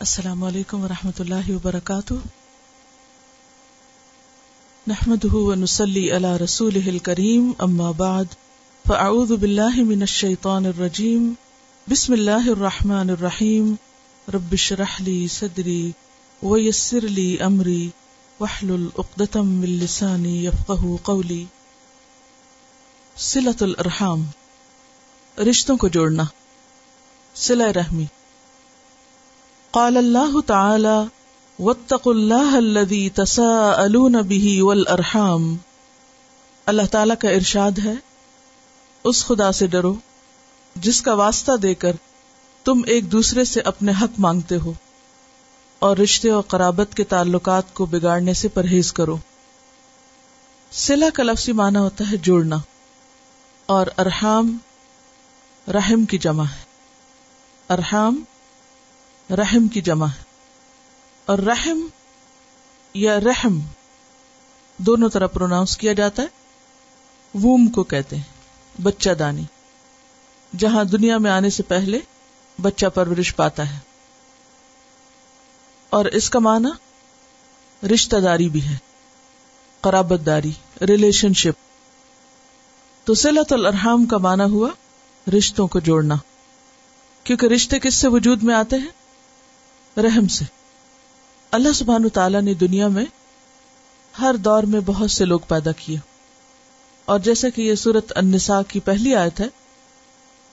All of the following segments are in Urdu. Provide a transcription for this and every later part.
السلام علیکم ورحمۃ اللہ وبرکاتہ۔ نحمده ونصلي على رسوله الكريم اما بعد، فاعوذ بالله من الشيطان الرجيم بسم الله الرحمن الرحيم رب اشرح لي صدري ويسر لي امري واحلل عقدة من لساني يفقهوا قولي صلة الارحام، رشتوں کو جوڑنا۔ صلہ رحمی۔ قال الله تعالى واتقوا الله الذي تساءلون به والارحام اللہ تعالی کا ارشاد ہے، اس خدا سے ڈرو، جس کا واسطہ دے کر تم ایک دوسرے سے اپنے حق مانگتے ہو، اور رشتے اور قرابت کے تعلقات کو بگاڑنے سے پرہیز کرو. سلا کا لفظی معنی ہوتا ہے جوڑنا، اور ارحام رحم کی جمع ہے. ارحام رحم کی جمع ہے۔ اور رحم یا رحم دونوں طرح پروناؤنس کیا جاتا ہے۔ ووم کو کہتے ہیں، بچہ دانی۔ جہاں دنیا میں آنے سے پہلے بچہ پرورش پاتا ہے۔ اور اس کا معنی رشتہ داری بھی ہے، قرابت داری، ریلیشن شپ۔ تو سلط الرحام کا معنی ہوا رشتوں کو جوڑنا۔ کیونکہ رشتے کس سے وجود میں آتے ہیں؟ رحم سے۔ اللہ سبحان تعالیٰ نے دنیا میں ہر دور میں بہت سے لوگ پیدا کیے۔ اور جیسے کہ یہ سورت النساء کی پہلی آیت ہے،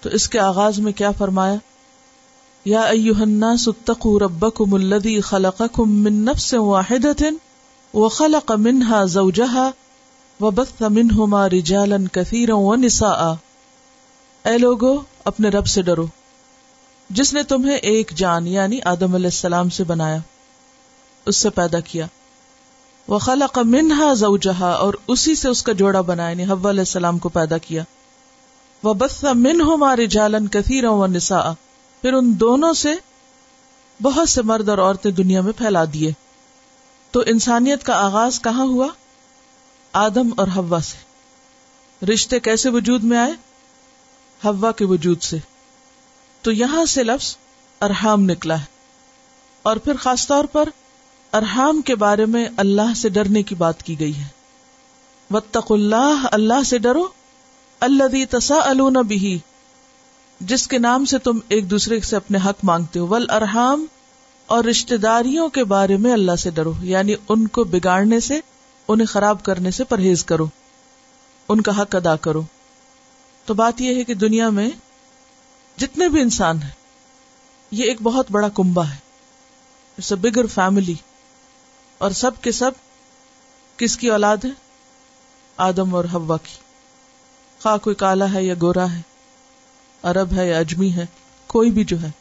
تو اس کے آغاز میں کیا فرمایا؟ یا ایوہ الناس اتقوا ربکم الذی خلقکم من نفس واحدت وخلق منها زوجها وبث منهما رجالا كثيرا ونساء۔ اے لوگو، اپنے رب سے ڈرو۔ جس نے تمہیں ایک جان یعنی آدم علیہ السلام سے بنایا، اس سے پیدا کیا۔ وہ خلق منہا زوجہا اور اسی سے اس کا جوڑا بنایا یعنی حوا علیہ السلام کو پیدا کیا۔ وہ بس من ہو مارے جالن کثیر و نسا پھر ان دونوں سے بہت سے مرد اور عورتیں دنیا میں پھیلا دیے۔ تو انسانیت کا آغاز کہاں ہوا؟ آدم اور ہوا سے۔ رشتے کیسے وجود میں آئے؟ ہوا کے وجود سے۔ تو یہاں سے لفظ ارحام نکلا ہے۔ اور پھر خاص طور پر ارحام کے بارے میں اللہ سے ڈرنے کی بات کی گئی ہے۔ وطق اللہ اللہ سے ڈرو۔ اللہ تسا بھی جس کے نام سے تم ایک دوسرے سے اپنے حق مانگتے ہو۔ ول ارحام اور رشتے داریوں کے بارے میں اللہ سے ڈرو۔ یعنی ان کو بگاڑنے سے، انہیں خراب کرنے سے پرہیز کرو۔ ان کا حق ادا کرو۔ تو بات یہ ہے کہ دنیا میں جتنے بھی انسان ہیں، یہ ایک بہت بڑا کنبا ہے۔ اٹس اے بگر فیملی اور سب کے سب کس کی اولاد ہے؟ آدم اور ہوا کی۔ خواہ کوئی کالا ہے یا گورا ہے، عرب ہے یا اجمی ہے، کوئی بھی جو ہے۔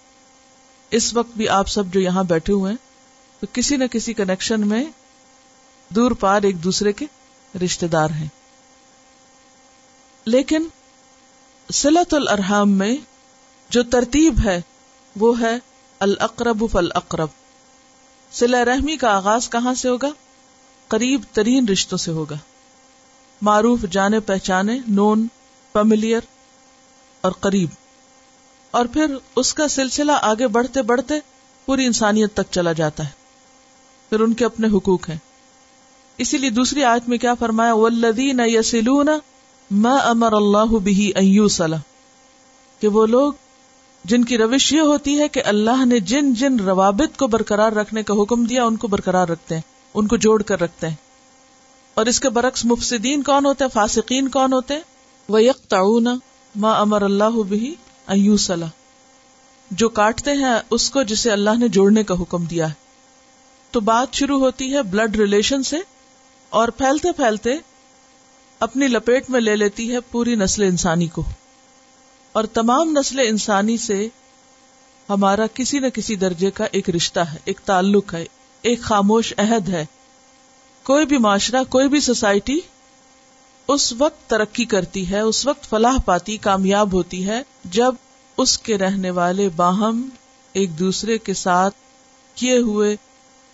اس وقت بھی آپ سب جو یہاں بیٹھے ہوئے ہیں، تو کسی نہ کسی کنیکشن میں دور پار ایک دوسرے کے رشتے دار ہیں۔ لیکن سلط الرحام میں جو ترتیب ہے، وہ ہے الاقرب فالاقرب۔ سلا رحمی کا آغاز کہاں سے ہوگا؟ قریب ترین رشتوں سے ہوگا۔ معروف جانے پہچانے، نون فیملیئر اور قریب۔ اور پھر اس کا سلسلہ آگے بڑھتے بڑھتے پوری انسانیت تک چلا جاتا ہے۔ پھر ان کے اپنے حقوق ہیں۔ اسی لیے دوسری آیت میں کیا فرمایا؟ ولدین یسلون ما امر اللہ بھی ایوسلا کہ وہ لوگ جن کی روش یہ ہوتی ہے کہ اللہ نے جن جن روابط کو برقرار رکھنے کا حکم دیا، ان کو برقرار رکھتے ہیں، ان کو جوڑ کر رکھتے ہیں۔ اور اس کے برعکس مفسدین کون ہوتے ہیں؟ فاسقین کون ہوتے ہیں؟ وہ یک تعاون ماں امر اللہ بھی جو کاٹتے ہیں اس کو جسے اللہ نے جوڑنے کا حکم دیا ہے۔ تو بات شروع ہوتی ہے بلڈ ریلیشن سے اور پھیلتے پھیلتے اپنی لپیٹ میں لے لیتی ہے پوری نسل انسانی کو۔ اور تمام نسل انسانی سے ہمارا کسی نہ کسی درجے کا ایک رشتہ ہے، ایک تعلق ہے، ایک خاموش عہد ہے۔ کوئی بھی معاشرہ، کوئی بھی سوسائٹی اس وقت ترقی کرتی ہے، اس وقت فلاح پاتی، کامیاب ہوتی ہے جب اس کے رہنے والے باہم ایک دوسرے کے ساتھ کیے ہوئے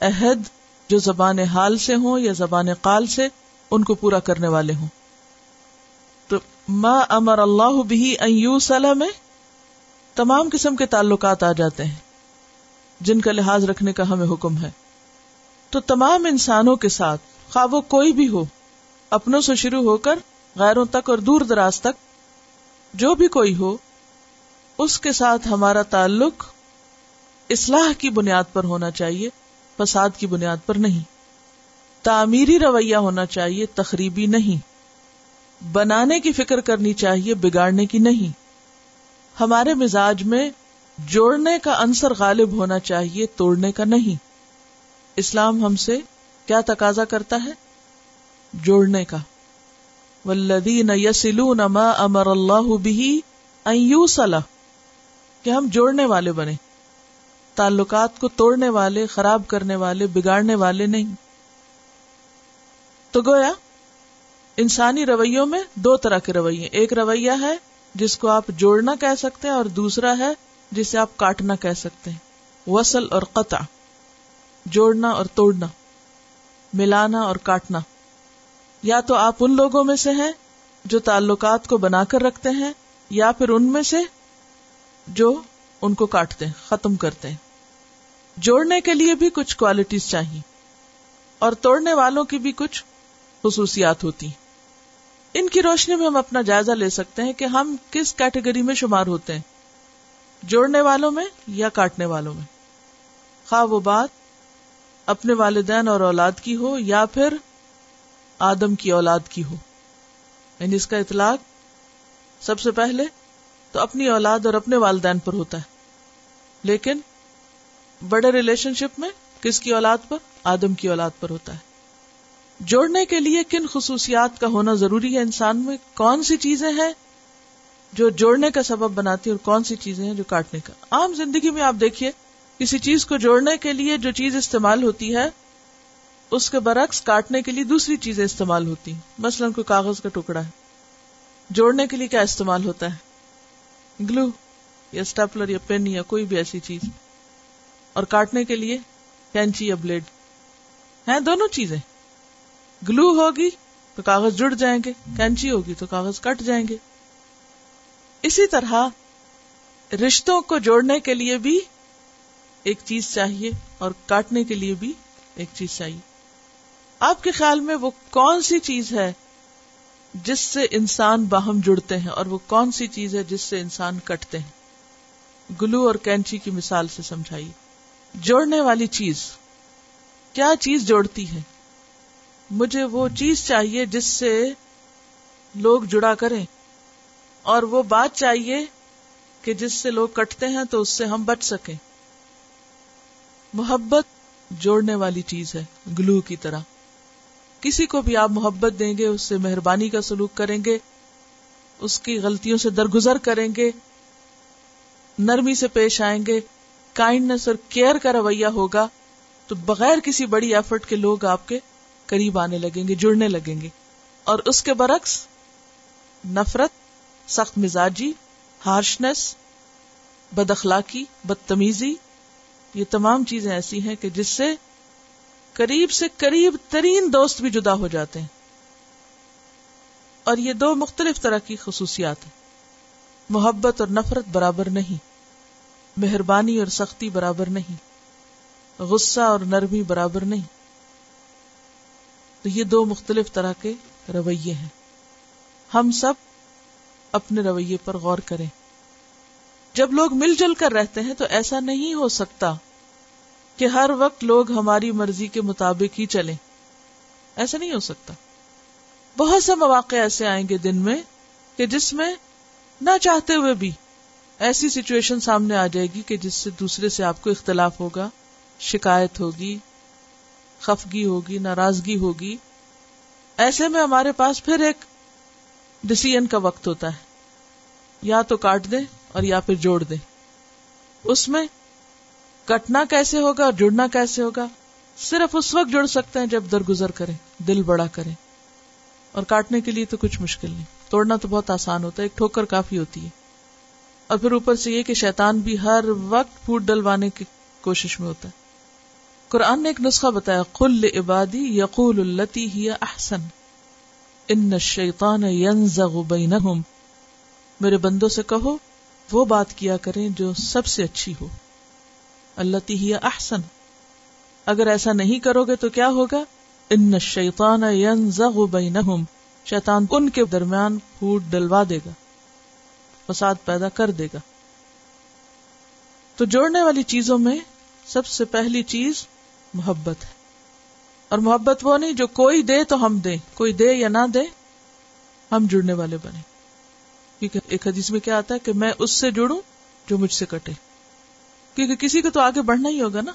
عہد جو زبان حال سے ہوں یا زبان قال سے، ان کو پورا کرنے والے ہوں۔ ما امر اللہ بھی میں تمام قسم کے تعلقات آ جاتے ہیں، جن کا لحاظ رکھنے کا ہمیں حکم ہے۔ تو تمام انسانوں کے ساتھ خواب کوئی بھی ہو، اپنوں سے شروع ہو کر غیروں تک اور دور دراز تک، جو بھی کوئی ہو، اس کے ساتھ ہمارا تعلق اصلاح کی بنیاد پر ہونا چاہیے، فساد کی بنیاد پر نہیں۔ تعمیری رویہ ہونا چاہیے تقریبی نہیں۔ بنانے کی فکر کرنی چاہیے، بگاڑنے کی نہیں۔ ہمارے مزاج میں جوڑنے کا عنصر غالب ہونا چاہیے، توڑنے کا نہیں۔ اسلام ہم سے کیا تقاضا کرتا ہے؟ جوڑنے کا۔ ولدین یسلون ما امر اللہ بھی کہ ہم جوڑنے والے بنے تعلقات کو توڑنے والے، خراب کرنے والے، بگاڑنے والے نہیں۔ تو گویا انسانی رویوں میں دو طرح کے رویے ایک رویہ ہے جس کو آپ جوڑنا کہہ سکتے ہیں اور دوسرا ہے جسے آپ کاٹنا کہہ سکتے ہیں۔ وصل اور قطع، جوڑنا اور توڑنا، ملانا اور کاٹنا۔ یا تو آپ ان لوگوں میں سے ہیں جو تعلقات کو بنا کر رکھتے ہیں، یا پھر ان میں سے جو ان کو کاٹتے ہیں، ختم کرتے ہیں۔ جوڑنے کے لیے بھی کچھ کوالٹیز چاہیے اور توڑنے والوں کی بھی کچھ خصوصیات ہوتی ہیں۔ ان کی روشنی میں ہم اپنا جائزہ لے سکتے ہیں کہ ہم کس کیٹیگری میں شمار ہوتے ہیں۔ جوڑنے والوں میں یا کاٹنے والوں میں۔ خواہ وہ بات اپنے والدین اور اولاد کی ہو یا پھر آدم کی اولاد کی ہو۔ یعنی اس کا اطلاق سب سے پہلے تو اپنی اولاد اور اپنے والدین پر ہوتا ہے۔ لیکن بڑے ریلیشن شپ میں کس کی اولاد پر؟ آدم کی اولاد پر ہوتا ہے۔ جوڑنے کے لیے کن خصوصیات کا ہونا ضروری ہے؟ انسان میں کون سی چیزیں ہیں جو جوڑنے کا سبب بناتی اور کون سی چیزیں ہیں جو کاٹنے کا؟ عام زندگی میں آپ دیکھیے، کسی چیز کو جوڑنے کے لیے جو چیز استعمال ہوتی ہے، اس کے برعکس کاٹنے کے لیے دوسری چیزیں استعمال ہوتی ہیں۔ مثلاً کوئی کاغذ کا ٹکڑا ہے۔ جوڑنے کے لیے کیا استعمال ہوتا ہے؟ گلو یا اسٹیپلر یا پین یا کوئی بھی ایسی چیز۔ اور کاٹنے کے لیے کینچی یا بلیڈ۔ ہیں، دونوں چیزیں۔ گلو ہوگی تو کاغذ جڑ جائیں گے، کینچی ہوگی تو کاغذ کٹ جائیں گے۔ اسی طرح رشتوں کو جوڑنے کے لیے بھی ایک چیز چاہیے اور کاٹنے کے لیے بھی ایک چیز چاہیے۔ آپ کے خیال میں وہ کون سی چیز ہے جس سے انسان باہم جڑتے ہیں اور وہ کون سی چیز ہے جس سے انسان کٹتے ہیں؟ گلو اور کینچی کی مثال سے سمجھائیے۔ جوڑنے والی چیز، کیا چیز جوڑتی ہے؟ مجھے وہ چیز چاہیے جس سے لوگ جڑا کریں اور وہ بات چاہیے کہ جس سے لوگ کٹتے ہیں تو اس سے ہم بچ سکیں۔ محبت جوڑنے والی چیز ہے، گلو کی طرح۔ کسی کو بھی آپ محبت دیں گے، اس سے مہربانی کا سلوک کریں گے، اس کی غلطیوں سے درگزر کریں گے، نرمی سے پیش آئیں گے کائنڈنس اور کیئر کا رویہ ہوگا، تو بغیر کسی بڑی ایفرٹ کے لوگ آپ کے قریب آنے لگیں گے، جڑنے لگیں گے۔ اور اس کے برعکس، نفرت، سخت مزاجی ہارشنس بد اخلاقی بدتمیزی، یہ تمام چیزیں ایسی ہیں کہ جس سے قریب سے قریب ترین دوست بھی جدا ہو جاتے ہیں۔ اور یہ دو مختلف طرح کی خصوصیات ہیں۔ محبت اور نفرت برابر نہیں۔ مہربانی اور سختی برابر نہیں۔ غصہ اور نرمی برابر نہیں۔ تو یہ دو مختلف طرح کے رویے ہیں۔ ہم سب اپنے رویے پر غور کریں۔ جب لوگ مل جل کر رہتے ہیں تو ایسا نہیں ہو سکتا کہ ہر وقت لوگ ہماری مرضی کے مطابق ہی چلیں۔ ایسا نہیں ہو سکتا۔ بہت سے مواقع ایسے آئیں گے دن میں کہ جس میں نہ چاہتے ہوئے بھی ایسی سچویشن سامنے آ جائے گی کہ جس سے دوسرے سے آپ کو اختلاف ہوگا، شکایت ہوگی خفگی ہوگی، ناراضگی ہوگی۔ ایسے میں ہمارے پاس پھر ایک ڈسیزن کا وقت ہوتا ہے۔ یا تو کاٹ دے اور یا پھر جوڑ دے اس میں کٹنا کیسے ہوگا اور جڑنا کیسے ہوگا؟ صرف اس وقت جڑ سکتے ہیں جب درگزر کریں، دل بڑا کریں۔ اور کاٹنے کے لیے تو کچھ مشکل نہیں۔ توڑنا تو بہت آسان ہوتا ہے، ایک ٹھوکر کافی ہوتی ہے۔ اور پھر اوپر سے یہ کہ شیطان بھی ہر وقت پھوٹ ڈلوانے کی کوشش میں ہوتا ہے۔ قرآن نے ایک نسخہ بتایا کل عبادی یقول التی ہی احسن ان شیطان بینہم میرے بندوں سے کہو، وہ بات کیا کریں جو سب سے اچھی ہو۔ اللہ ہی احسن اگر ایسا نہیں کرو گے تو کیا ہوگا؟ ان شیطان بینہم شیطان ان کے درمیان پھوٹ ڈلوا دے گا۔ فساد پیدا کر دے گا۔ تو جوڑنے والی چیزوں میں سب سے پہلی چیز محبت ہے۔ اور محبت وہ نہیں جو کوئی دے تو ہم دیں۔ کوئی دے یا نہ دے، ہم جڑنے والے بنے کیونکہ ایک حدیث میں کیا آتا ہے کہ میں اس سے جڑوں جو مجھ سے کٹے۔ کیونکہ کسی کو تو آگے بڑھنا ہی ہوگا نا۔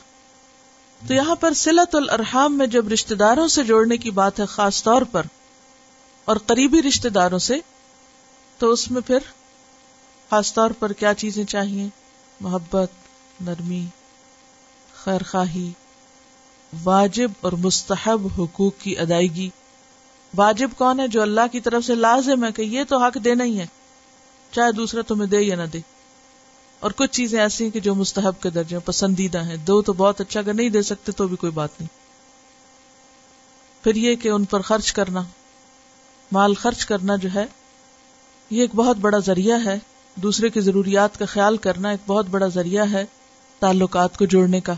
تو یہاں پر سلت الرحام میں جب رشتے داروں سے جوڑنے کی بات ہے خاص طور پر، اور قریبی رشتے داروں سے، تو اس میں پھر خاص طور پر کیا چیزیں چاہیے؟ محبت، نرمی، خیر خواہی۔ واجب اور مستحب حقوق کی ادائیگی۔ واجب کون ہے جو اللہ کی طرف سے لازم ہے کہ یہ تو حق دینا ہی ہے، چاہے دوسرا تمہیں دے یا نہ دے۔ اور کچھ چیزیں ایسی ہیں کہ جو مستحب کے درجے پسندیدہ ہیں۔ دو تو بہت اچھا اگر نہیں دے سکتے تو بھی کوئی بات نہیں۔ پھر یہ کہ ان پر خرچ کرنا، مال خرچ کرنا جو ہے، یہ ایک بہت بڑا ذریعہ ہے۔ دوسرے کی ضروریات کا خیال کرنا ایک بہت بڑا ذریعہ ہے تعلقات کو جوڑنے کا۔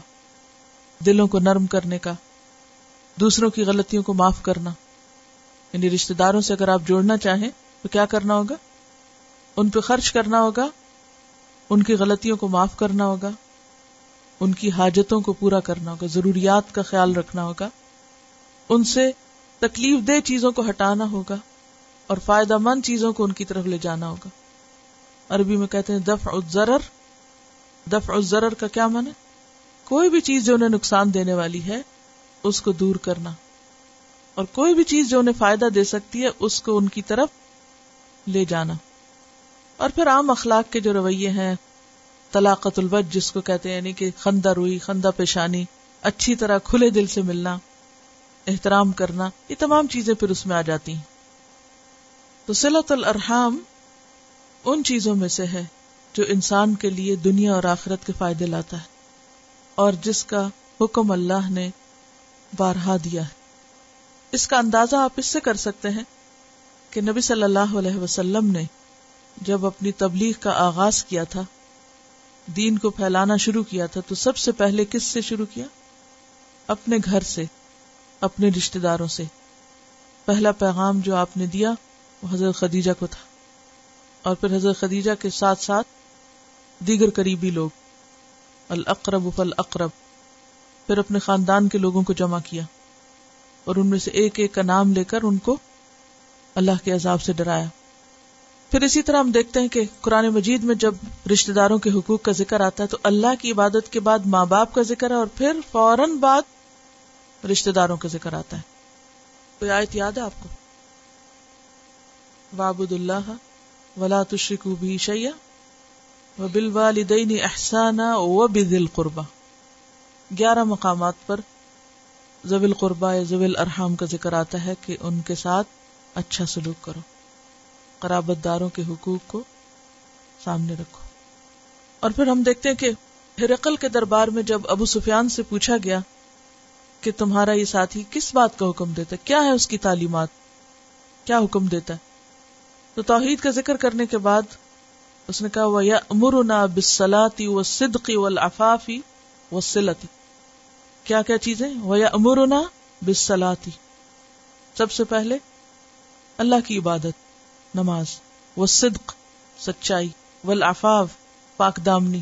دلوں کو نرم کرنے کا، دوسروں کی غلطیوں کو معاف کرنا۔ یعنی رشتے داروں سے اگر آپ جوڑنا چاہیں تو کیا کرنا ہوگا؟ ان پہ خرچ کرنا ہوگا، ان کی غلطیوں کو معاف کرنا ہوگا، ان کی حاجتوں کو پورا کرنا ہوگا، ضروریات کا خیال رکھنا ہوگا۔ ان سے تکلیف دہ چیزوں کو ہٹانا ہوگا اور فائدہ مند چیزوں کو ان کی طرف لے جانا ہوگا۔ عربی میں کہتے ہیں دفع الزرر دفع الزرر کا کیا من ہے کوئی بھی چیز جو انہیں نقصان دینے والی ہے، اس کو دور کرنا۔ اور کوئی بھی چیز جو انہیں فائدہ دے سکتی ہے، اس کو ان کی طرف لے جانا۔ اور پھر عام اخلاق کے جو رویے ہیں طلاقت الوج جس کو کہتے ہیں یعنی کہ خندہ روئی، خندہ پیشانی، اچھی طرح کھلے دل سے ملنا، احترام کرنا، یہ تمام چیزیں پھر اس میں آ جاتی ہیں۔ تو سلط الرحام ان چیزوں میں سے ہے جو انسان کے لیے دنیا اور آخرت کے فائدے لاتا ہے۔ اور جس کا حکم اللہ نے بارہا دیا ہے۔ اس کا اندازہ آپ اس سے کر سکتے ہیں کہ نبی صلی اللہ علیہ وسلم نے جب اپنی تبلیغ کا آغاز کیا تھا، دین کو پھیلانا شروع کیا تھا، تو سب سے پہلے کس سے شروع کیا؟ اپنے گھر سے، اپنے رشتے داروں سے۔ پہلا پیغام جو آپ نے دیا وہ حضرت خدیجہ کو تھا۔ اور پھر حضرت خدیجہ کے ساتھ ساتھ دیگر قریبی لوگ۔ الاقرب فالاقرب۔ پھر اپنے خاندان کے لوگوں کو جمع کیا اور ان میں سے ایک ایک کا نام لے کر ان کو اللہ کے عذاب سے ڈرایا۔ پھر اسی طرح ہم دیکھتے ہیں کہ قرآن مجید میں جب رشتے داروں کے حقوق کا ذکر آتا ہے تو اللہ کی عبادت کے بعد ماں باپ کا ذکر ہے اور پھر فوراً بعد رشتے داروں کا ذکر آتا ہے۔ کوئی آیت یاد ہے آپ کو؟ بابد اللہ ولا تشرکو بھی شیا و بال والدین احسانہ و بل قربا گیارہ مقامات پر زبل قربا یا زبل ارحام کا ذکر آتا ہے کہ ان کے ساتھ اچھا سلوک کرو۔ قرابت داروں کے حقوق کو سامنے رکھو۔ اور پھر ہم دیکھتے ہیں کہ ہرقل کے دربار میں جب ابو سفیان سے پوچھا گیا کہ تمہارا یہ ساتھی کس بات کا حکم دیتا ہے، کیا ہے اس کی تعلیمات؟ کیا حکم دیتا ہے؟ تو توحید کا ذکر کرنے کے بعد اس نے کہا وہ یا امرنا بسلاتی و صدقی و الفافی و سلتی کیا کیا چیزیں؟ وہ یا امرنا بسلاتی سب سے پہلے اللہ کی عبادت، نماز وہ صدق سچائی ولافاف پاک دامنی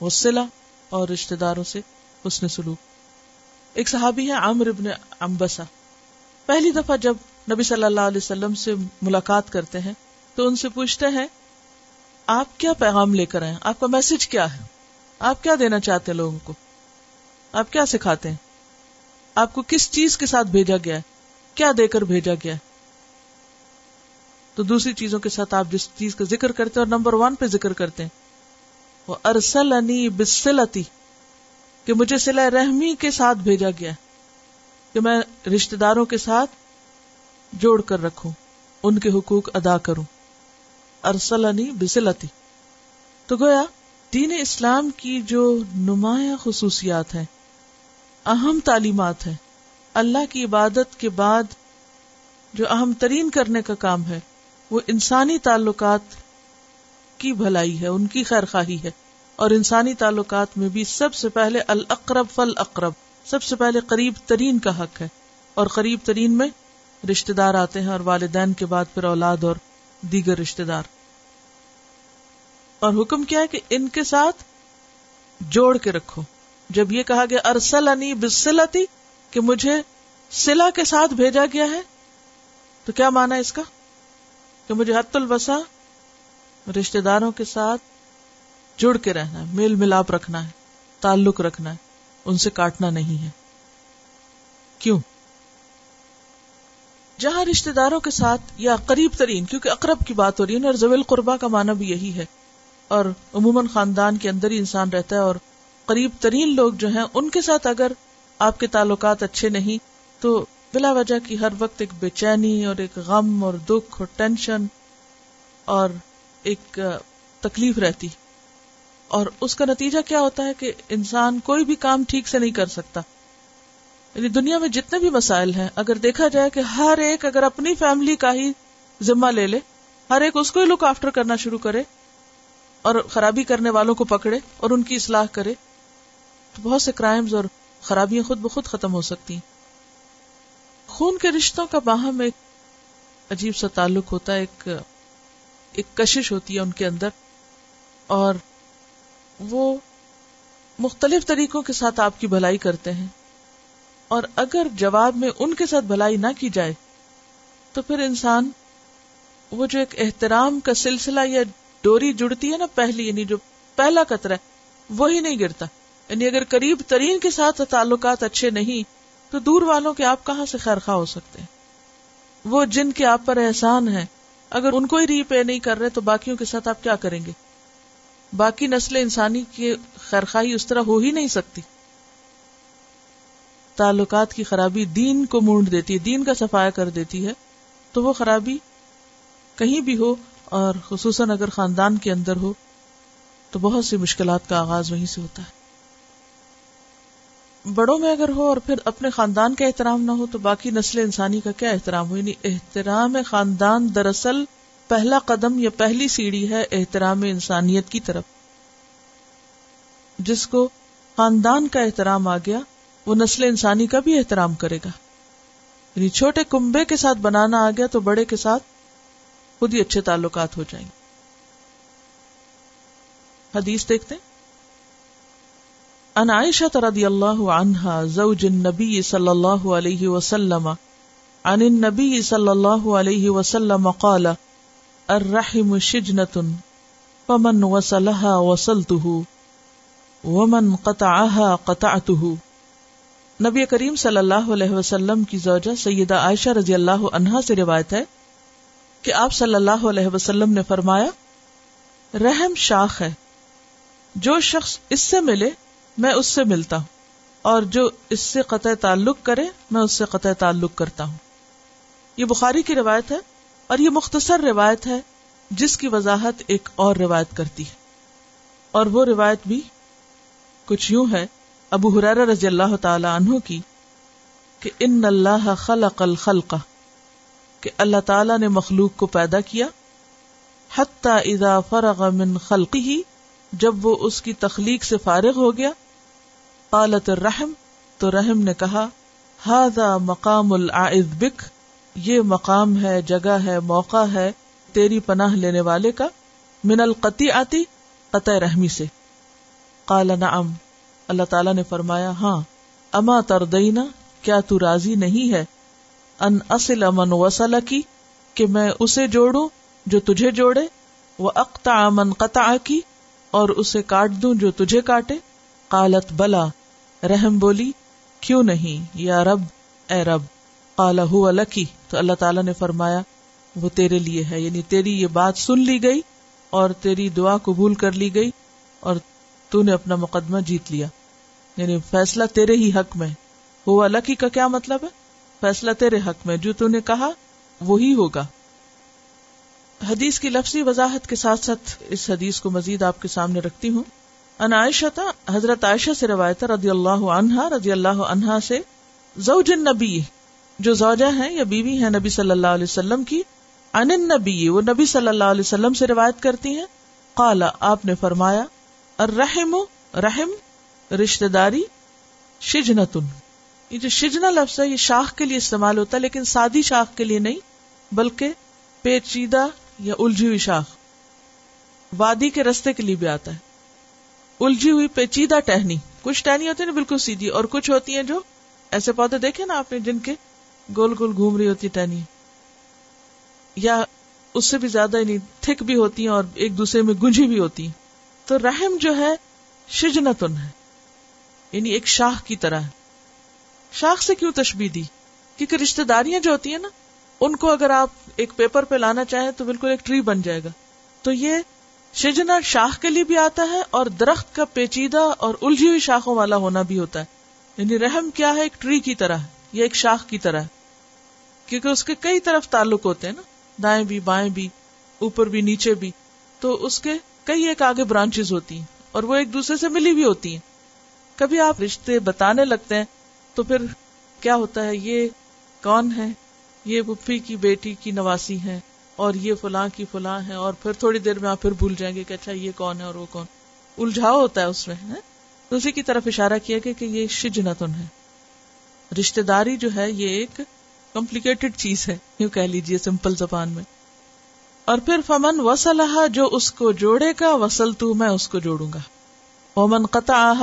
وہ سلا اور رشتے داروں سے حسن سلوک۔ ایک صحابی ہے عامر ابن امبسا پہلی دفعہ جب نبی صلی اللہ علیہ وسلم سے ملاقات کرتے ہیں، تو ان سے پوچھتے ہیں آپ کیا پیغام لے کر آئے آپ کا میسج کیا ہے؟ آپ کیا دینا چاہتے ہیں لوگوں کو؟ آپ کیا سکھاتے ہیں؟ آپ کو کس چیز کے ساتھ بھیجا گیا ہے؟ کیا دے کر بھیجا گیا ہے؟ تو دوسری چیزوں کے ساتھ آپ جس چیز کا ذکر کرتے ہیں اور نمبر ون پہ ذکر کرتے ہیں، وہ ارسل انی بسلتی کہ مجھے سلا رحمی کے ساتھ بھیجا گیا کہ میں رشتے داروں کے ساتھ جوڑ کر رکھوں، ان کے حقوق ادا کروں۔ ارسل انی بسلتی۔ تو گویا، دین اسلام کی جو نمایاں خصوصیات ہیں، اہم تعلیمات ہیں، اللہ کی عبادت کے بعد جو اہم ترین کرنے کا کام ہے، وہ انسانی تعلقات کی بھلائی ہے، ان کی خیر خواہی ہے۔ اور انسانی تعلقات میں بھی سب سے پہلے الاقرب فل اقرب سب سے پہلے قریب ترین کا حق ہے۔ اور قریب ترین میں رشتے دار آتے ہیں اور والدین کے بعد پھر اولاد اور دیگر رشتے دار۔ اور حکم کیا ہے کہ ان کے ساتھ جوڑ کے رکھو۔ جب یہ کہا گیا ارسل انی بسلتی کہ مجھے سلا کے ساتھ بھیجا گیا ہے، تو کیا مانا اس کا؟ کہ مجھے حت البسا رشتے داروں کے ساتھ جڑ کے رہنا ہے، میل ملاپ رکھنا ہے، تعلق رکھنا ہے، ان سے کاٹنا نہیں ہے۔ کیوں؟ جہاں رشتے داروں کے ساتھ یا قریب ترین، کیونکہ اقرب کی بات ہو رہی ہے اور زویل قربا کا معنی بھی یہی ہے۔ اور عموماً خاندان کے اندر ہی انسان رہتا ہے اور قریب ترین لوگ جو ہیں، ان کے ساتھ اگر آپ کے تعلقات اچھے نہیں، تو بلا وجہ کی ہر وقت ایک بے چینی اور ایک غم اور دکھ اور ٹینشن اور ایک تکلیف رہتی۔ اور اس کا نتیجہ کیا ہوتا ہے کہ انسان کوئی بھی کام ٹھیک سے نہیں کر سکتا۔ یعنی دنیا میں جتنے بھی مسائل ہیں، اگر دیکھا جائے کہ ہر ایک اگر اپنی فیملی کا ہی ذمہ لے لے، ہر ایک اس کو ہی لک آفٹر کرنا شروع کرے اور خرابی کرنے والوں کو پکڑے اور ان کی اصلاح کرے، تو بہت سے کرائمز اور خرابیاں خود بخود ختم ہو سکتی ہیں۔ خون کے رشتوں کا باہم ایک عجیب سا تعلق ہوتا ہے، ایک ایک کشش ہوتی ہے ان کے اندر اور وہ مختلف طریقوں کے ساتھ آپ کی بھلائی کرتے ہیں۔ اور اگر جواب میں ان کے ساتھ بھلائی نہ کی جائے، تو پھر انسان، وہ جو ایک احترام کا سلسلہ یا ڈوری جڑتی ہے نا پہلی یعنی جو پہلا قطرہ ہے وہی نہیں گرتا۔ یعنی اگر قریب ترین کے ساتھ تعلقات اچھے نہیں، تو دور والوں کے آپ کہاں سے خیر خواہ ہو سکتے ہیں؟ وہ جن کے آپ پر احسان ہے، اگر ان کو ہی ری پے نہیں کر رہے، تو باقیوں کے ساتھ آپ کیا کریں گے؟ باقی نسل انسانی کی خیرخائی اس طرح ہو ہی نہیں سکتی۔ تعلقات کی خرابی دین کو مونڈ دیتی ہے، دین کا صفایا کر دیتی ہے، تو وہ خرابی کہیں بھی ہو اور خصوصاً اگر خاندان کے اندر ہو، تو بہت سی مشکلات کا آغاز وہیں سے ہوتا ہے۔ بڑوں میں اگر ہو اور پھر اپنے خاندان کا احترام نہ ہو، تو باقی نسل انسانی کا کیا احترام ہو؟ یعنی احترام خاندان دراصل پہلا قدم یا پہلی سیڑھی ہے احترام انسانیت کی طرف۔ جس کو خاندان کا احترام آ گیا وہ نسل انسانی کا بھی احترام کرے گا۔ یعنی چھوٹے کنبے کے ساتھ بنانا آ گیا تو بڑے کے ساتھ خود ہی اچھے تعلقات ہو جائیں۔ گے حدیث دیکھتے ان عائشہ رضی اللہ عنہا زوج النبی صلی اللہ علیہ وسلم، عن النبی صلی اللہ علیہ وسلم قال، الرحم شجنة، فمن وصلها وصلته، ومن قطعها قطعته۔ نبی کریم صلی اللہ علیہ وسلم کی زوجہ سیدہ عائشہ رضی اللہ عنہا سے روایت ہے کہ آپ صلی اللہ علیہ وسلم نے فرمایا، رحم شاخ ہے۔ جو شخص اس سے ملے، میں اس سے ملتا ہوں۔ اور جو اس سے قطع تعلق کرے، میں اس سے قطع تعلق کرتا ہوں۔ یہ بخاری کی روایت ہے اور یہ مختصر روایت ہے، جس کی وضاحت ایک اور روایت کرتی ہے۔ اور وہ روایت بھی کچھ یوں ہے ابو حرار رضی اللہ تعالی عنہ کی کہ ان اللہ خلق الخلق، کہ اللہ تعالی نے مخلوق کو پیدا کیا، حتی اذا فرغ من خلقه جب وہ اس کی تخلیق سے فارغ ہو گیا۔ قالت الرحم، تو رحم نے کہا هذا مقام العائذ بک، یہ مقام ہے، جگہ ہے، موقع ہے، تیری پناہ لینے والے کا، من القتی آتی قطع رحمی سے۔ قال نعم۔ اللہ تعالی نے فرمایا ہاں اما تردینا، کیا تو راضی نہیں ہے؟ ان اصل امن وسل کی کہ میں اسے جوڑوں جو تجھے جوڑے وہ اقتا من قطع کی اور اسے کاٹ دوں جو تجھے کاٹے۔ قالت، بلا، رحم بولی، کیوں نہیں؟ یا رب، اے رب، قال هو لکی۔ تو اللہ تعالیٰ نے فرمایا، وہ تیرے لیے ہے یعنی تیری یہ بات سن لی گئی، اور تیری دعا قبول کر لی گئی، اور تو نے اپنا مقدمہ جیت لیا۔ یعنی فیصلہ تیرے ہی حق میں۔ ہوا لکی کا کیا مطلب ہے؟ فیصلہ تیرے حق میں، جو تو نے کہا، وہی ہوگا۔ حدیث کی لفظی وضاحت کے ساتھ ساتھ اس حدیث کو مزید آپ کے سامنے رکھتی ہوں۔ ان عائشہ تھا حضرت عائشہ سے روایت رضی اللہ عنہا، رضی اللہ عنہا سے، زوج النبی، جو زوجہ ہیں یا بیوی ہیں نبی صلی اللہ علیہ وسلم کی ان نبی وہ نبی صلی اللہ علیہ وسلم سے روایت کرتی ہیں۔ قالا، آپ نے فرمایا رحم رحم رشتے داری، شجنتن۔ یہ جو شجنا لفظ ہے، یہ شاخ کے لیے استعمال ہوتا ہے، لیکن سادی شاخ کے لیے نہیں، بلکہ پیچیدہ یا الجھی ہوئی شاخ۔ وادی کے رستے کے لیے بھی آتا ہے۔ الجھی ہوئی پیچیدہ ٹہنی۔ کچھ ٹہنی ہوتی ہے نا بالکل سیدھی، اور کچھ ہوتی ہیں جو ایسے پودے دیکھے نا آپ نے، جن کے گول گول گھوم رہی ہوتی ٹہنی۔ یا اس سے بھی زیادہ یعنی تھک بھی ہوتی ہیں اور ایک دوسرے میں گنجی بھی ہوتی ہیں۔ تو رحم جو ہے، شجنتن ہے۔ یعنی ایک شاخ کی طرح۔ شاخ سے کیوں تشبیح دی؟ کیونکہ رشتے داریاں جو ہوتی ہیں نا، ان کو اگر آپ ایک پیپر پہ لانا چاہیں تو بالکل ایک ٹری بن جائے گا۔ تو یہ شجنا شاخ کے لیے بھی آتا ہے اور درخت کا پیچیدہ اور الجھی ہوئی شاخوں والا ہونا بھی ہوتا ہے۔ یعنی رحم کیا ہے ایک ٹری کی طرح، یا ایک شاخ کی طرح۔ کیونکہ اس کے کئی طرف تعلق ہوتے ہیں نا، دائیں بھی، بائیں بھی، اوپر بھی، نیچے بھی۔ تو اس کے کئی ایک آگے برانچز ہوتی ہیں اور وہ ایک دوسرے سے ملی بھی ہوتی ہیں۔ کبھی آپ رشتے بتانے لگتے ہیں تو پھر کیا ہوتا ہے؟ یہ کون ہے؟ یہ پپھی کی بیٹی کی نواسی ہے اور یہ فلاں کی فلاں ہے اور پھر تھوڑی دیر میں آپ پھر بھول جائیں گے کہ اچھا یہ کون ہے اور وہ کون؟ الجھاؤ ہوتا ہے اس میں اسی کی طرف اشارہ کیا گیا کہ یہ شجنتن ہے رشتے داری جو ہے، یہ ایک کمپلیکیٹڈ چیز ہے، یوں کہہ لیجیے سمپل زبان میں۔ اور پھر فمن وسلح جو اس کو جوڑے گا وسل تو میں اس کو جوڑوں گا۔ ومن قطع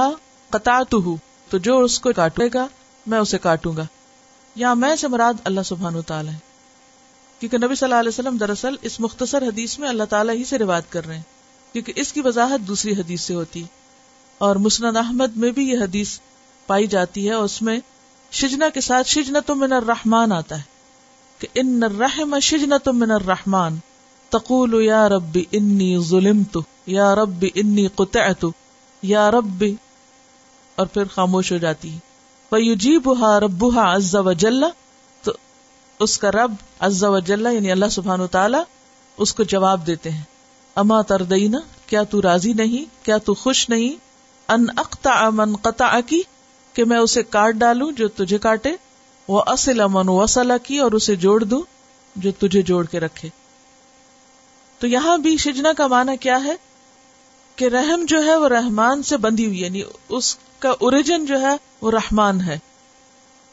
قطع تو جو اس کو کاٹے گا، میں اسے کاٹوں گا۔ یا میں سے مراد اللہ سبحان تعالیٰ ہے۔ کیونکہ نبی صلی اللہ علیہ وسلم دراصل اس مختصر حدیث میں اللہ تعالیٰ ہی سے روایت کر رہے ہیں۔ کیونکہ اس کی وضاحت دوسری حدیث سے ہوتی۔ اور مسند احمد میں بھی یہ حدیث پائی جاتی ہے اور اس میں شجنا کے ساتھ شجنا تو من الرحمان آتا ہے۔ کہ ان الرحم شجنا تو من الرحمان تقول یا رب انی ظلمت، یا رب انی قطعت، یا رب اور پھر خاموش ہو جاتی ہے فیجیبها ربها عز وجل، تو اس کا رب عز وجل یعنی اللہ سبحانہ وتعالی، اس کو جواب دیتے ہیں۔ اما تردینا کیا تو راضی نہیں، کیا تو خوش نہیں؟ ان اقطع من قطع کی کہ میں اسے کاٹ ڈالوں جو تجھے کاٹے۔ وہ اصل امن وسلا کی اور اسے جوڑ دوں جو تجھے جوڑ کے رکھے۔ تو یہاں بھی شجنا کا معنی کیا ہے؟ کہ رحم جو ہے وہ رحمان سے بندھی ہوئی یعنی اس کا اوریجن جو ہے وہ رحمان ہے۔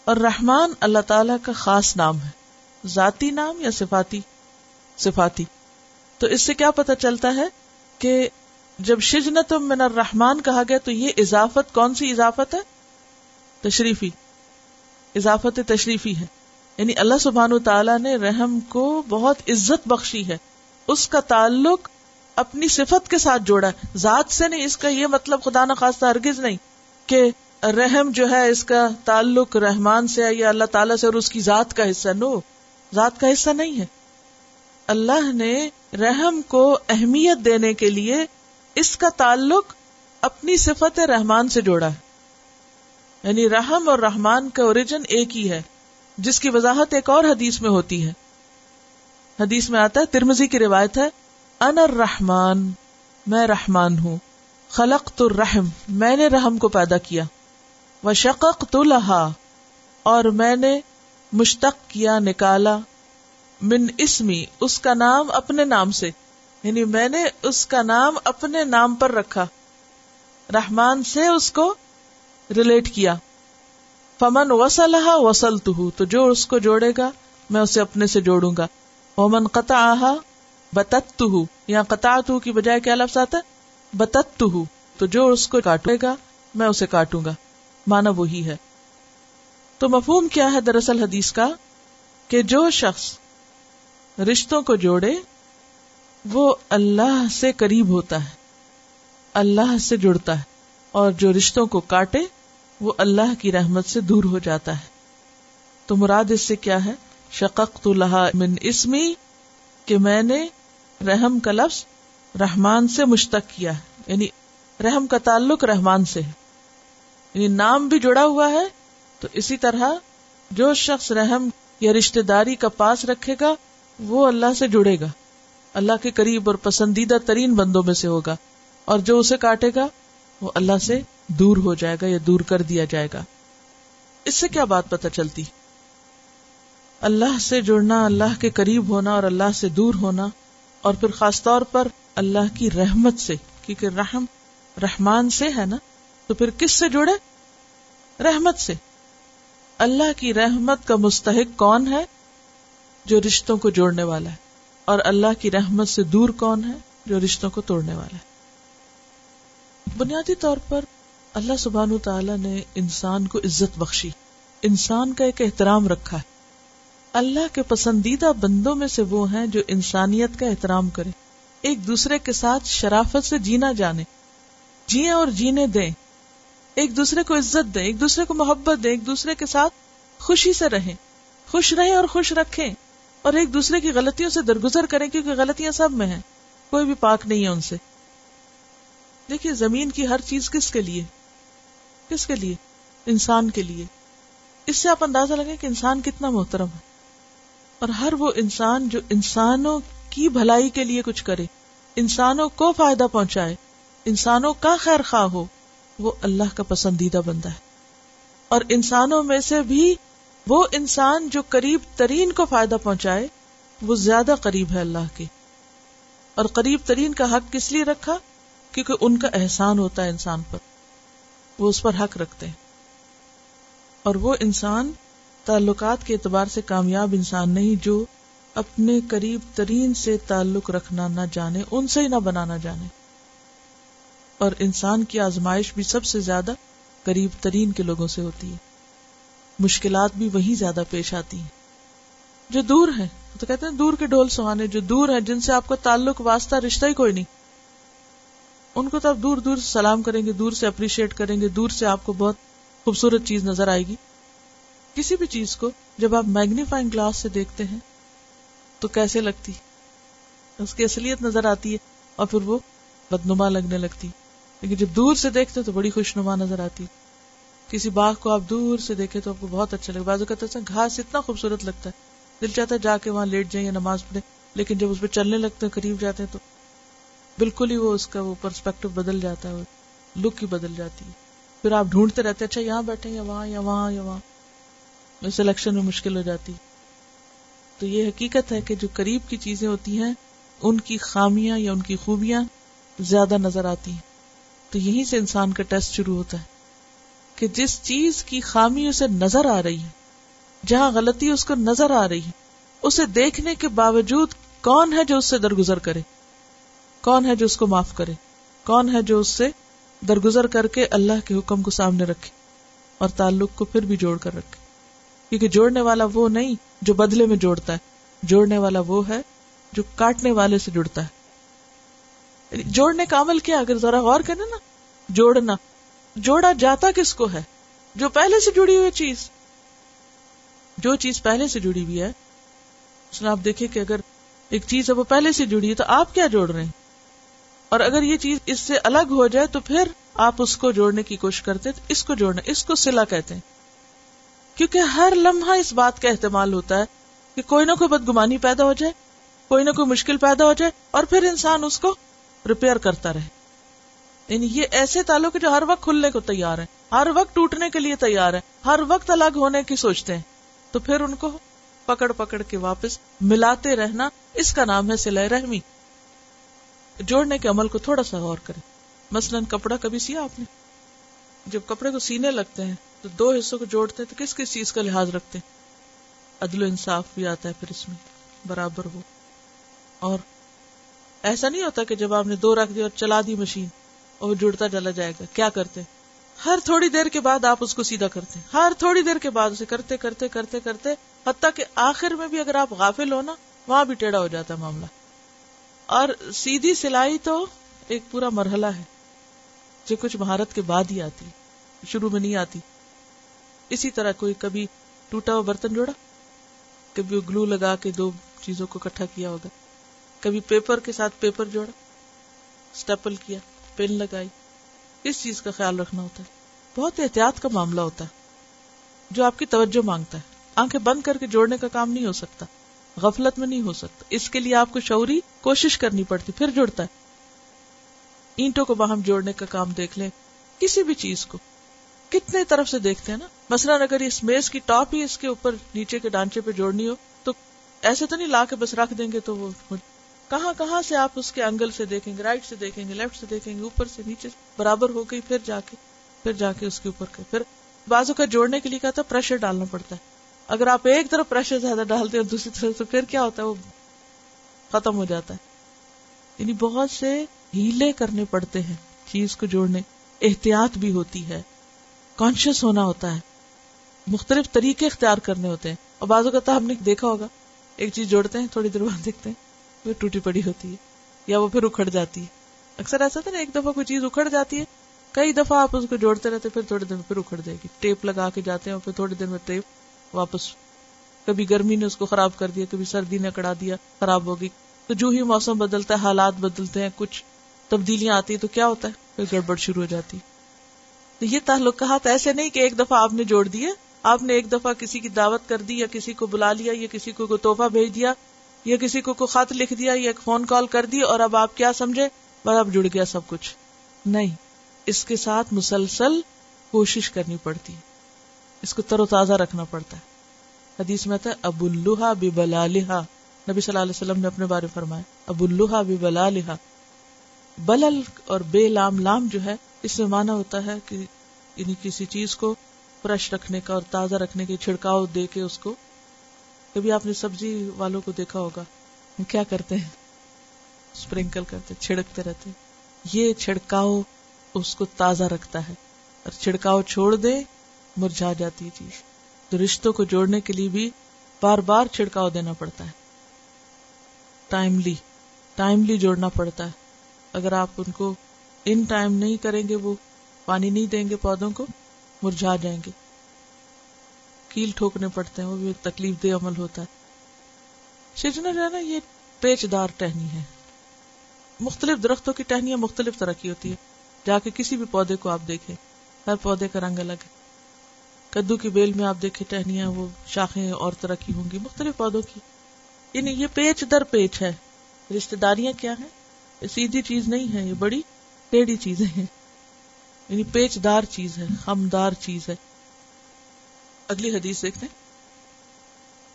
اور رحمان اللہ تعالی کا خاص نام ہے، ذاتی نام یا صفاتی؟ صفاتی۔ تو اس سے کیا پتا چلتا ہے کہ جب شجنت من الرحمان کہا گیا تو یہ اضافت کون سی اضافت ہے؟ تشریفی۔ اضافت تشریفی ہے۔ یعنی اللہ سبحان تعالیٰ نے رحم کو بہت عزت بخشی ہے۔ اس کا تعلق اپنی صفت کے ساتھ جوڑا ہے۔ ذات سے نہیں، اس کا یہ مطلب خدا نخواستہ ہرگز نہیں کہ رحم جو ہے، اس کا تعلق رحمان سے یا اللہ تعالیٰ سے، اور اس کی ذات کا حصہ۔ نو، ذات کا حصہ نہیں ہے۔ اللہ نے رحم کو اہمیت دینے کے لیے اس کا تعلق اپنی صفت رحمان سے جوڑا ہے۔ یعنی رحم اور رحمان کا اوریجن ایک ہی ہے، جس کی وضاحت ایک اور حدیث میں ہوتی ہے۔ حدیث میں آتا ہے ترمزی کی روایت ہے ان الرحمان میں رحمان ہوں خلق تو رحم میں نے رحم کو پیدا کیا وہ شقق تو لہا، اور میں نے مشتق کیا، نکالا، من اسمی، اس کا نام اپنے نام سے یعنی میں نے اس کا نام اپنے نام پر رکھا، رحمان سے اس کو ریلیٹ کیا، فمن وسل وسل تو جو اس کو جوڑے گا، میں اسے اپنے سے جوڑوں گا، ومن قطع بتت یا قطع کی بجائے کیا لفظ آتا ہے؟ بتت تو جو اس کو کاٹے گا، میں اسے کاٹوں گا۔ مانا وہی ہے۔ تو مفہوم کیا ہے دراصل حدیث کا؟ کہ جو شخص رشتوں کو جوڑے، وہ اللہ سے قریب ہوتا ہے۔ اللہ سے جڑتا ہے۔ اور جو رشتوں کو کاٹے، وہ اللہ کی رحمت سے دور ہو جاتا ہے۔ تو مراد اس سے کیا ہے؟ شقق تو لہا من اسمی کہ میں نے رحم کا لفظ رحمان سے مشتق کیا ہے یعنی رحم کا تعلق رحمان سے ہے۔ یعنی نام بھی جڑا ہوا ہے، تو اسی طرح جو شخص رحم یا رشتے داری کا پاس رکھے گا، وہ اللہ سے جڑے گا۔ اللہ کے قریب اور پسندیدہ ترین بندوں میں سے ہوگا۔ اور جو اسے کاٹے گا، وہ اللہ سے دور ہو جائے گا یا دور کر دیا جائے گا۔ اس سے کیا بات پتہ چلتی؟ اللہ سے جڑنا، اللہ کے قریب ہونا اور اللہ سے دور ہونا اور پھر خاص طور پر اللہ کی رحمت سے، کیونکہ رحم رحمان سے ہے نا؟ تو پھر کس سے جڑے؟ رحمت سے۔ اللہ کی رحمت کا مستحق کون ہے؟ جو رشتوں کو جوڑنے والا ہے۔ اور اللہ کی رحمت سے دور کون ہے؟ جو رشتوں کو توڑنے والا ہے۔ بنیادی طور پر اللہ سبحان تعالی نے انسان کو عزت بخشی۔ انسان کا ایک احترام رکھا ہے۔ اللہ کے پسندیدہ بندوں میں سے وہ ہیں جو انسانیت کا احترام کرے ایک دوسرے کے ساتھ شرافت سے جینا جانے جیے اور جینے دیں۔ ایک دوسرے کو عزت دیں، ایک دوسرے کو محبت دیں، ایک دوسرے کے ساتھ خوشی سے رہیں۔ خوش رہیں اور خوش رکھیں۔ اور ایک دوسرے کی غلطیوں سے درگزر کریں کیونکہ غلطیاں سب میں ہیں۔ کوئی بھی پاک نہیں ہے ان سے۔ دیکھیے، زمین کی ہر چیز کس کے لیے؟ کس کے لیے؟ انسان کے لیے۔ اس سے آپ اندازہ لگے کہ انسان کتنا محترم ہے۔ اور ہر وہ انسان جو انسانوں کی بھلائی کے لیے کچھ کرے، انسانوں کو فائدہ پہنچائے، انسانوں کا خیر خواہ ہو، وہ اللہ کا پسندیدہ بندہ ہے۔ اور انسانوں میں سے بھی وہ انسان جو قریب ترین کو فائدہ پہنچائے، وہ زیادہ قریب ہے اللہ کے۔ اور قریب ترین کا حق کس لیے رکھا؟ کیونکہ ان کا احسان ہوتا ہے انسان پر۔ وہ اس پر حق رکھتے ہیں۔ اور وہ انسان تعلقات کے اعتبار سے کامیاب انسان نہیں جو اپنے قریب ترین سے تعلق رکھنا نہ جانے، ان سے ہی نہ بنانا جانے۔ اور انسان کی آزمائش بھی سب سے زیادہ قریب ترین کے لوگوں سے ہوتی ہے۔ مشکلات بھی وہی زیادہ پیش آتی ہیں۔ جو دور ہیں تو کہتے ہیں دور کے ڈول سہانے، جو دور ہیں جن سے آپ کا تعلق، واسطہ، رشتہ ہی کوئی نہیں۔ ان کو تو آپ دور دور سے سلام کریں گے، دور سے اپریشیٹ کریں گے، دور سے آپ کو بہت خوبصورت چیز نظر آئے گی۔ کسی بھی چیز کو جب آپ میگنیفائنگ گلاس سے دیکھتے ہیں، تو کیسے لگتی؟ اس کی اصلیت نظر آتی ہے اور پھر وہ بدنما لگنے لگتی۔ لیکن جب دور سے دیکھتے تو بڑی خوش نما نظر آتی۔ کسی باغ کو آپ دور سے دیکھے تو آپ کو بہت اچھا لگے بازو کہتے ہیں گھاس اتنا خوبصورت لگتا ہے۔ دل چاہتا ہے جا کے وہاں لیٹ جائیں یا نماز پڑھے لیکن جب اس پہ چلنے لگتے ہیں، قریب جاتے ہیں، تو بالکل ہی وہ اس کا وہ پرسپیکٹو بدل جاتا ہے لک ہی بدل جاتی ہے۔ پھر آپ ڈھونڈتے رہتے اچھا یہاں بیٹھے یا وہاں یا وہاں یا وہاں۔ سلیکشن میں مشکل ہو جاتی۔ تو یہ حقیقت ہے کہ جو قریب کی چیزیں ہوتی ہیں، ان کی خامیاں یا ان کی خوبیاں زیادہ نظر آتی ہیں۔ تو یہیں سے انسان کا ٹیسٹ شروع ہوتا ہے کہ جس چیز کی خامی اسے نظر آ رہی ہے، جہاں غلطی اس کو نظر آ رہی ہے، اسے دیکھنے کے باوجود کون ہے جو اس سے درگزر کرے؟ کون ہے جو اس کو معاف کرے؟ کون ہے جو اس سے درگزر کر کے اللہ کے حکم کو سامنے رکھے اور تعلق کو پھر بھی جوڑ کر رکھے؟ کیونکہ جوڑنے والا وہ نہیں جو بدلے میں جوڑتا ہے۔ جوڑنے والا وہ ہے جو کاٹنے والے سے جڑتا ہے۔ یعنی جوڑنے کا عمل کیا اگر ذرا غور کریں نا۔ جوڑنا۔ جوڑا جاتا کس کو ہے؟ جو پہلے سے جڑی ہوئی چیز۔ جو چیز پہلے سے جڑی ہوئی ہے۔ اس میں آپ دیکھیں کہ اگر ایک چیز ہے وہ پہلے سے جڑی ہے تو آپ کیا جوڑ رہے ہیں؟ اور اگر یہ چیز اس سے الگ ہو جائے تو پھر آپ اس کو جوڑنے کی کوشش کرتے تو اس کو جوڑنا، اس کو سلا کہتے ہیں۔ کیونکہ ہر لمحہ اس بات کا احتمال ہوتا ہے کہ کوئی نہ کوئی بدگمانی پیدا ہو جائے، کوئی نہ کوئی مشکل پیدا ہو جائے اور پھر انسان اس کو ریپیئر کرتا رہے۔ یعنی یہ ایسے تعلق جو ہر وقت کھلنے کو تیار ہے ہر وقت ٹوٹنے کے لیے تیار ہے ہر وقت الگ ہونے کی سوچتے ہیں۔ تو پھر ان کو پکڑ پکڑ کے واپس ملاتے رہنا اس کا نام ہے سلح رحمی۔ جوڑنے کے عمل کو تھوڑا سا غور کریں۔ مثلاً کپڑا کبھی سیا آپ نے؟ جب کپڑے کو سینے لگتے ہیں تو دو حصوں کو جوڑتے ہیں تو کس کس چیز کا لحاظ رکھتے ہیں؟ عدل و انصاف بھی آتا ہے پھر اس میں، برابر ہو اور ایسا نہیں ہوتا کہ جب آپ نے دو رکھ دی اور چلا دی مشین اور جڑتا چلا جائے گا۔ کیا کرتے ہر تھوڑی دیر کے بعد آپ اس کو سیدھا کرتے ہر تھوڑی دیر کے بعد اسے کرتے کرتے کرتے کرتے، حتیٰ کہ آخر میں بھی اگر آپ غافل ہو نا، وہاں بھی ٹیڑھا ہو جاتا ہے معاملہ۔ اور سیدھی سلائی تو ایک پورا مرحلہ ہے جو کچھ مہارت کے بعد ہی آتی، شروع میں نہیں آتی۔ اسی طرح کوئی کبھی ٹوٹا ہوا برتن جوڑا؟ کبھی گلو لگا کے دو چیزوں کو اکٹھا کیا ہوگا؟ کبھی پیپر کے ساتھ پیپر جوڑا؟ اسٹیپل کیا، پین لگائی؟ اس چیز کا خیال رکھنا ہوتا ہے۔ بہت احتیاط کا معاملہ ہوتا ہے۔ جو آپ کی توجہ مانگتا ہے۔ آنکھیں بند کر کے جوڑنے کا کام نہیں ہو سکتا۔ غفلت میں نہیں ہو سکتا۔ اس کے لیے آپ کو شعوری کوشش کرنی پڑتی، پھر جڑتا ہے۔ اینٹوں کو باہم جوڑنے کا کام دیکھ لیں، کسی بھی چیز کو۔ کتنے طرف سے دیکھتے ہیں نا؟ مثلاً اگر اس میز کی ٹاپ ہی اس کے اوپر نیچے کے ڈانچے پہ جوڑنی ہو، تو ایسے تو نہیں لا کے بس رکھ دیں گے تو وہ کہاں کہاں سے آپ اس کے انگل سے دیکھیں گے؟ رائٹ سے دیکھیں گے، لیفٹ سے دیکھیں گے، اوپر سے نیچے برابر ہو گئی، پھر جا کے پھر جا کے اس کے اوپر پھر بازو کا جوڑنے کے لیے کہتا ہے پریشر ڈالنا پڑتا ہے۔ اگر آپ ایک طرف پریشر زیادہ ڈالتے ہیں، دوسری طرف تو پھر کیا ہوتا ہے؟ وہ ختم ہو جاتا ہے۔ یعنی بہت سے ہیلے کرنے پڑتے ہیں چیز کو جوڑنے، احتیاط بھی ہوتی ہے۔ کانشیس ہونا ہوتا ہے۔ مختلف طریقے اختیار کرنے ہوتے ہیں۔ اور بازو کا ہم نے دیکھا ہوگا، ایک چیز جوڑتے ہیں، تھوڑی دیر بعد دیکھتے ہیں پھر ٹوٹی پڑی ہوتی ہے، یا وہ پھر اکھڑ جاتی ہے۔ اکثر ایسا تھا نا، ایک دفعہ کوئی چیز اکھڑ جاتی ہے، کئی دفعہ آپ اس کو جوڑتے رہتے، پھر تھوڑے دن میں پھر اکھڑ جائے گی۔ ٹیپ لگا کے جاتے ہیں اور پھر تھوڑے دن میں ٹیپ واپس۔ کبھی گرمی نے اس کو خراب کر دیا، کبھی سردی نے کڑا دیا، خراب ہوگی۔ تو جو ہی موسم بدلتا ہے، حالات بدلتے ہیں، کچھ تبدیلیاں آتی ہیں، تو کیا ہوتا ہے؟ پھر گڑبڑ شروع ہو جاتی۔ تو یہ تعلقات ایسے نہیں کہ ایک دفعہ آپ نے جوڑ دیے، آپ نے ایک دفعہ کسی کی دعوت کر دی، یا کسی کو بلا لیا، یا کسی کو کوئی توحفہ بھیج دیا، یا کسی کو کوئی خط لکھ دیا، یا ایک فون کال کر دی اور اب آپ کیا سمجھے؟ بس اب جڑ گیا سب کچھ۔ نہیں، اس کے ساتھ مسلسل کوشش کرنی پڑتی۔ ہے اس کو تر و تازہ رکھنا پڑتا ہے۔ حدیث میں ابو الحا بی بلا لہا نبی صلی اللہ علیہ وسلم نے اپنے بارے فرمایا ابو الحا بی بلا لہا بلل اور بے لام لام جو ہے، اس میں مانا ہوتا ہے کہ یعنی کسی چیز کو فرش رکھنے کا اور تازہ رکھنے کے چھڑکاؤ دے کے اس کو کبھی آپ نے سبزی والوں کو دیکھا ہوگا کیا کرتے ہیں؟ اسپرنکل کرتے، چھڑکتے رہتے یہ چھڑکاؤ اس کو تازہ رکھتا ہے۔ اور چھڑکاؤ چھوڑ دے، مرجھا جاتی چیز۔ تو رشتوں کو جوڑنے کے لیے بھی بار بار چھڑکاؤ دینا پڑتا ہے۔ ٹائملی ٹائملی جوڑنا پڑتا ہے۔ اگر آپ ان کو ان ٹائم نہیں کریں گے، وہ پانی نہیں دیں گے پودوں کو، مرجھا جائیں گے۔ کیل ٹھوکنے پڑتے ہیں، وہ بھی تکلیف دہ عمل ہوتا ہے۔ شجنا جو ہے نا، یہ پیچ دار ٹہنی ہے۔ مختلف درختوں کی ٹہنیاں مختلف طرح کی ہوتی ہے جا کے کسی بھی پودے کو آپ دیکھیں، ہر پودے کا رنگ الگ ہے۔ کدو کی بیل میں آپ دیکھیں، ٹہنیاں وہ شاخیں اور طرح کی ہوں گی، مختلف پودوں کی۔ یعنی یہ پیچ در پیچ ہے۔ رشتے داریاں کیا ہیں؟ سیدھی چیز نہیں ہے، یہ بڑی ٹیڑھی چیزیں ہیں۔ یعنی پیچ دار چیز ہے خمدار چیز ہے۔ اگلی حدیث دیکھتے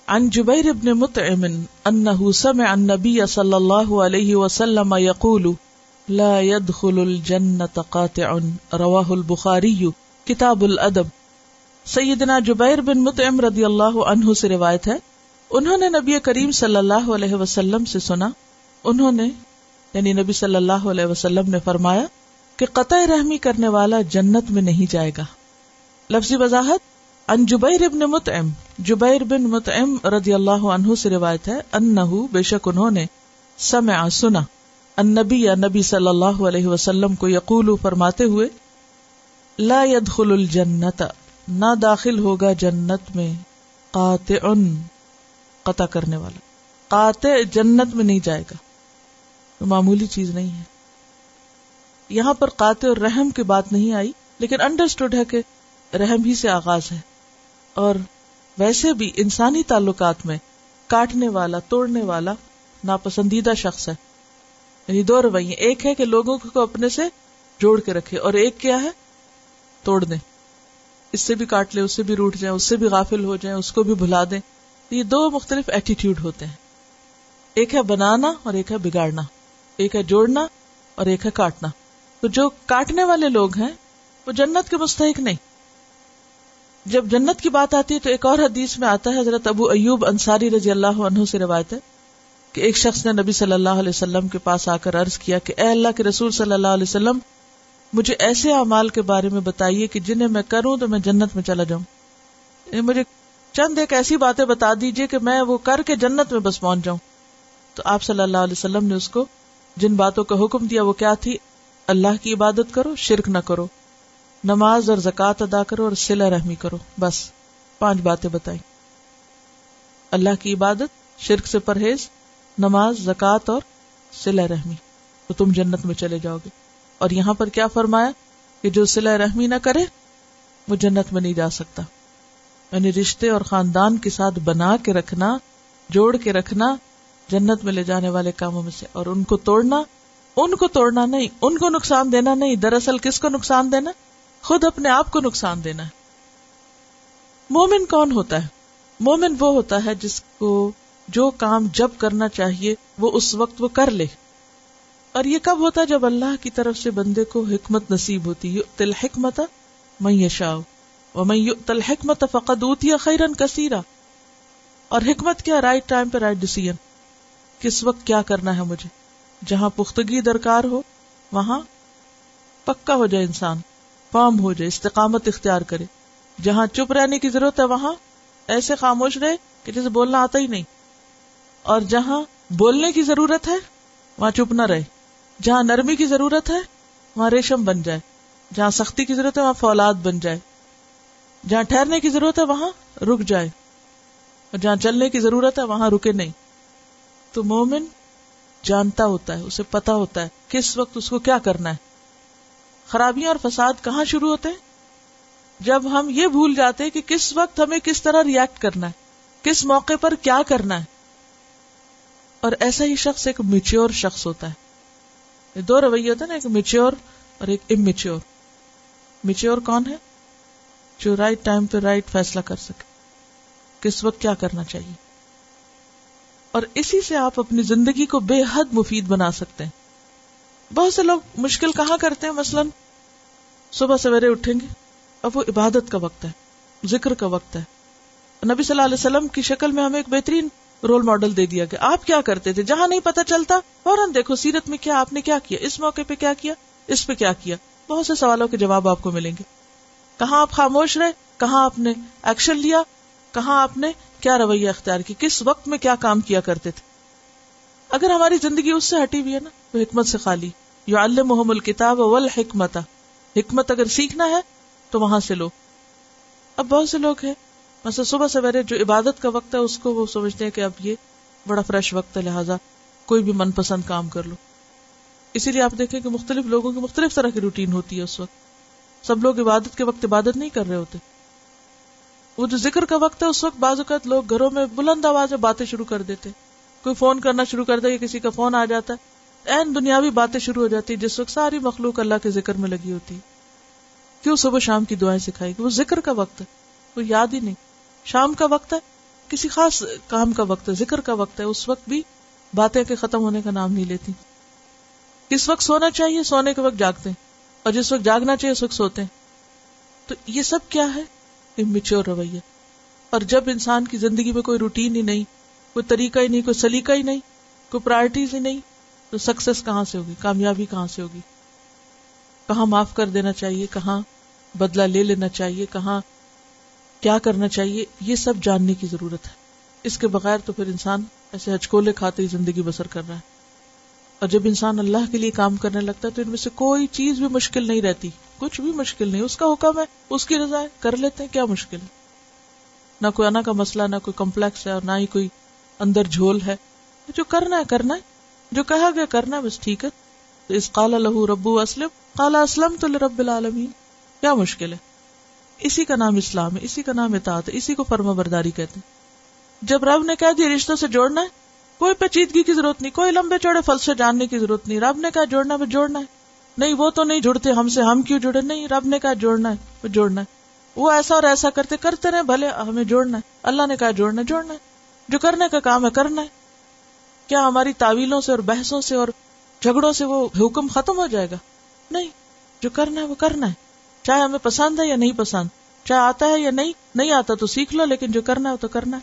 عن جبیر ابن مطعم انه سمع النبي صلى الله عليه وسلم يقول لا يدخل الجنة قاطع رواه البخاري کتاب الادب۔ سیدنا جبیر بن مطعم رضی اللہ عنہ سے روایت ہے، انہوں نے نبی کریم صلی اللہ علیہ وسلم سے سنا۔ انہوں نے یعنی نبی صلی اللہ علیہ وسلم نے فرمایا کہ قطع رحمی کرنے والا جنت میں نہیں جائے گا۔ لفظی وضاحت ان جبیر ابن متعم جبیر بن متعم رضی اللہ عنہ سے روایت ہے، انہو بے شک انہوں نے سمع سنا النبی یا نبی صلی اللہ علیہ وسلم کو یقول فرماتے ہوئے، لا يدخل الجنت، نہ داخل ہوگا جنت میں قاطع، قطع کرنے والا۔ قاطع جنت میں نہیں جائے گا۔ معمولی چیز نہیں ہے۔ یہاں پر قاطع اور رحم کی بات نہیں آئی، لیکن انڈرسٹوڈ ہے کہ رحم ہی سے آغاز ہے۔ اور ویسے بھی انسانی تعلقات میں کاٹنے والا، توڑنے والا ناپسندیدہ شخص ہے۔ یعنی دو رویے، ایک ہے کہ لوگوں کو اپنے سے جوڑ کے رکھے، اور ایک کیا ہے؟ توڑ دیں۔ اس سے بھی کاٹ لے اس سے بھی روٹ جائیں، اس سے بھی غافل ہو جائیں، اس کو بھی بھلا دیں۔ یہ دو مختلف ایٹیٹیوڈ ہوتے ہیں۔ ایک ہے بنانا اور ایک ہے بگاڑنا۔ ایک ہے جوڑنا اور ایک ہے کاٹنا۔ تو جو کاٹنے والے لوگ ہیں، وہ جنت کے مستحق نہیں۔ جب جنت کی بات آتی ہے تو ایک اور حدیث میں آتا ہے، حضرت ابو ایوب انصاری رضی اللہ عنہ سے روایت ہے کہ ایک شخص نے نبی صلی اللہ علیہ وسلم کے پاس آ کر عرض کیا کہ، اے اللہ کے رسول صلی اللہ علیہ وسلم، مجھے ایسے اعمال کے بارے میں بتائیے کہ جنہیں میں کروں تو میں جنت میں چلا جاؤں۔ یعنی مجھے چند ایک ایسی باتیں بتا دیجیے کہ میں وہ کر کے جنت میں بس پہنچ جاؤں۔ تو آپ صلی اللہ علیہ وسلم نے اس کو، جن باتوں کا حکم دیا وہ کیا تھی؟ اللہ کی عبادت کرو، شرک نہ کرو۔ نماز اور زکوٰۃ ادا کرو اور سلا رحمی کرو۔ بس، پانچ باتیں بتائی اللہ کی عبادت، شرک سے پرہیز، نماز، زکوٰۃ اور سلا رحمی۔ تو تم جنت میں چلے جاؤ گے۔ اور یہاں پر کیا فرمایا کہ جو سلا رحمی نہ کرے، وہ جنت میں نہیں جا سکتا۔ یعنی رشتے اور خاندان کے ساتھ بنا کے رکھنا، جوڑ کے رکھنا، جنت میں لے جانے والے کاموں میں سے۔ اور ان کو توڑنا ان کو توڑنا نہیں، ان کو نقصان دینا نہیں، دراصل کس کو نقصان دینا؟ خود اپنے آپ کو نقصان دینا ہے۔ مومن کون ہوتا ہے؟ مومن وہ ہوتا ہے جس کو جو کام جب کرنا چاہیے، وہ اس وقت وہ کر لے۔ اور یہ کب ہوتا جب اللہ کی طرف سے بندے کو حکمت نصیب ہوتی تل حکمت میں یشا میں تل حکمت فقط اوتی خیرن کثیرا۔ اور حکمت کیا؟ رائٹ ٹائم پہ رائٹ ڈسیزن کس وقت کیا کرنا ہے مجھے؟ جہاں پختگی درکار ہو، وہاں پکا ہو جائے انسان فارم ہو جائے، استقامت اختیار کرے۔ جہاں چپ رہنے کی ضرورت ہے، وہاں ایسے خاموش رہے کہ جسے بولنا آتا ہی نہیں۔ اور جہاں بولنے کی ضرورت ہے، وہاں چپ نہ رہے۔ جہاں نرمی کی ضرورت ہے، وہاں ریشم بن جائے۔ جہاں سختی کی ضرورت ہے، وہاں فولاد بن جائے۔ جہاں ٹھہرنے کی ضرورت ہے، وہاں رک جائے۔ اور جہاں چلنے کی ضرورت ہے، وہاں رکے نہیں۔ تو مومن جانتا ہوتا ہے، اسے پتا ہوتا ہے کس وقت اس کو کیا کرنا ہے۔ خرابیاں اور فساد کہاں شروع ہوتے ہیں؟ جب ہم یہ بھول جاتے ہیں کہ کس وقت ہمیں کس طرح ریئیکٹ کرنا ہے، کس موقع پر کیا کرنا ہے۔ اور ایسا ہی شخص ایک میچیور شخص ہوتا ہے۔ دو رویے ہوتے نا، ایک میچیور اور ایک امیچیور میچیور کون ہے؟ جو رائٹ ٹائم پہ رائٹ فیصلہ کر سکے۔ کس وقت کیا کرنا چاہیے؟ اور اسی سے آپ اپنی زندگی کو بے حد مفید بنا سکتے ہیں۔ بہت سے لوگ مشکل کہاں کرتے ہیں؟ مثلاً صبح سویرے اٹھیں گے، اب وہ عبادت کا وقت ہے، ذکر کا وقت ہے۔ نبی صلی اللہ علیہ وسلم کی شکل میں ہمیں ایک بہترین رول ماڈل دے دیا گیا۔ آپ کیا کرتے تھے؟ جہاں نہیں پتا چلتا، فوراً دیکھو سیرت میں کیا آپ نے کیا کیا، اس موقع پہ کیا کیا، اس پہ کیا کیا۔ بہت سے سوالوں کے جواب آپ کو ملیں گے۔ کہاں آپ خاموش رہے؟ کہاں آپ نے ایکشن لیا؟ کہاں آپ نے کیا رویہ اختیار کی؟ کس وقت میں کیا کام کیا کرتے تھے؟ اگر ہماری زندگی اس سے ہٹی ہوئی ہے نا، تو حکمت سے خالی۔ یو المحم الکتاب حکمت حکمت اگر سیکھنا ہے، تو وہاں سے لو۔ اب بہت سے لوگ ہیں، مثلا صبح سویرے جو عبادت کا وقت ہے، اس کو وہ سمجھتے ہیں کہ اب یہ بڑا فریش وقت ہے، لہٰذا کوئی بھی من پسند کام کر لو۔ اسی لیے آپ دیکھیں کہ مختلف لوگوں کی مختلف طرح کی روٹین ہوتی ہے اس وقت۔ سب لوگ عبادت کے وقت عبادت نہیں کر رہے ہوتے۔ وہ جو ذکر کا وقت ہے، اس وقت بعض اوقات لوگ گھروں میں بلند آواز میں باتیں شروع کر دیتے کوئی فون کرنا شروع کر دے کسی کا فون آ جاتا ہے۔ این دنیاوی باتیں شروع ہو جاتی جس وقت ساری مخلوق اللہ کے ذکر میں لگی ہوتی کیوں صبح شام کی دعائیں سکھائی؟ وہ ذکر کا وقت ہے وہ یاد ہی نہیں۔ شام کا وقت ہے، کسی خاص کام کا وقت ہے، ذکر کا وقت ہے، اس وقت بھی باتیں کے ختم ہونے کا نام نہیں لیتی۔ کس وقت سونا چاہیے؟ سونے کے وقت جاگتے ہیں۔ اور جس وقت جاگنا چاہیے، اس وقت سوتے ہیں۔ تو یہ سب کیا ہے؟ میچور رویہ اور جب انسان کی زندگی میں کوئی روٹین ہی نہیں، کوئی طریقہ ہی نہیں، کوئی سلیقہ ہی نہیں، کوئی پرائرٹیز ہی نہیں، تو سکسیس کہاں سے ہوگی؟ کامیابی کہاں سے ہوگی؟ کہاں معاف کر دینا چاہیے؟ کہاں بدلہ لے لینا چاہیے؟ کہاں کیا کرنا چاہیے؟ یہ سب جاننے کی ضرورت ہے۔ اس کے بغیر تو پھر انسان ایسے ہچکولے کھاتے ہی زندگی بسر کر رہا ہے۔ اور جب انسان اللہ کے لیے کام کرنے لگتا ہے تو ان میں سے کوئی چیز بھی مشکل نہیں رہتی۔ کچھ بھی مشکل نہیں، اس کا حکم ہے، اس کی رضا کر لیتے ہیں، کیا مشکل؟ ہے نہ کوئی انا کا مسئلہ، نہ کوئی کمپلیکس ہے اور نہ ہی کوئی اندر جھول ہے۔ جو کرنا ہے کرنا ہے، جو کہا گیا، کرنا ہے، بس ٹھیک ہے۔ اس کالا لہو ربو اسلم کالا اسلم تو رب العالمین۔ کیا مشکل ہے؟ اسی کا نام اسلام ہے، اسی کا نام اطاعت ہے، اسی کو فرما برداری کہتے ہیں۔ جب رب نے کہا دیا رشتوں سے جوڑنا ہے، کوئی پیچیدگی کی ضرورت نہیں، کوئی لمبے چوڑے فل سے جاننے کی ضرورت نہیں۔ رب نے کہا جوڑنا ہے جوڑنا ہے۔ نہیں، وہ تو نہیں جڑتے، ہم سے ہم کیوں جڑے؟ نہیں، رب نے کہا جوڑنا ہے، وہ جوڑنا ہے۔ وہ ایسا اور ایسا کرتے کرتے رہے بھلے ہمیں جوڑنا ہے۔ اللہ نے کہا جوڑنا جوڑنا ہے۔ جو کرنے کا کام ہے، کرنا ہے۔ کیا ہماری تعویلوں سے اور بحثوں سے اور جھگڑوں سے وہ حکم ختم ہو جائے گا؟ نہیں، جو کرنا ہے، وہ کرنا ہے۔ چاہے ہمیں پسند ہے یا نہیں پسند، چاہے آتا ہے یا نہیں نہیں آتا تو سیکھ لو، لیکن جو کرنا ہے تو کرنا ہے۔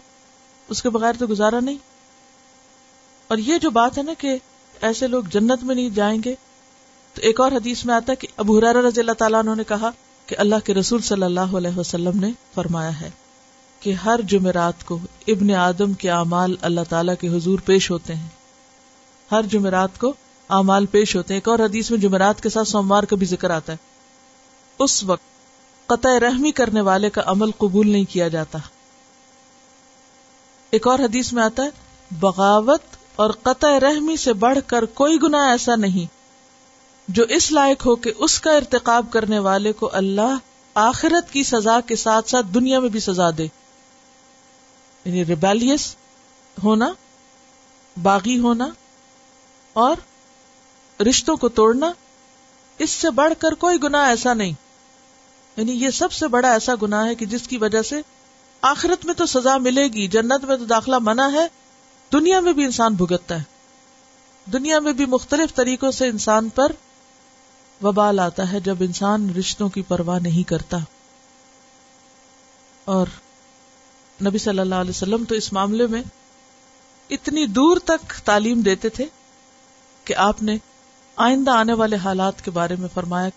اس کے بغیر تو گزارا نہیں۔ اور یہ جو بات ہے نا کہ ایسے لوگ جنت میں نہیں جائیں گے تو ایک اور حدیث میں آتا ہے کہ ابو حرار رضی اللہ تعالیٰ نے کہا کہ اللہ کے رسول صلی اللہ علیہ وسلم نے فرمایا ہے کہ ہر جمعرات کو ابن آدم کے اعمال اللہ تعالیٰ کے حضور پیش ہوتے ہیں۔ ہر جمعرات کو اعمال پیش ہوتے ہیں۔ ایک اور حدیث میں جمعرات کے ساتھ سوموار کا بھی ذکر آتا ہے۔ اس وقت قطع رحمی کرنے والے کا عمل قبول نہیں کیا جاتا۔ ایک اور حدیث میں آتا ہے، بغاوت اور قطع رحمی سے بڑھ کر کوئی گنا ایسا نہیں۔ جو اس لائق ہو کہ اس کا ارتقاب کرنے والے کو اللہ آخرت کی سزا کے ساتھ ساتھ دنیا میں بھی سزا دے۔ یعنی ریبیلیس ہونا، باغی ہونا اور رشتوں کو توڑنا، اس سے بڑھ کر کوئی گنا ایسا نہیں۔ یعنی یہ سب سے بڑا ایسا گنا ہے کہ جس کی وجہ سے آخرت میں تو سزا ملے گی، جنت میں تو داخلہ منع ہے، دنیا میں بھی انسان بھگتتا ہے۔ دنیا میں بھی مختلف طریقوں سے انسان پر وبال آتا ہے جب انسان رشتوں کی پرواہ نہیں کرتا۔ اور نبی صلی اللہ علیہ وسلم تو اس معاملے میں اتنی دور تک تعلیم دیتے تھے کہ آپ نے آئندہ آنے والے حالات کے بارے میں فرمایا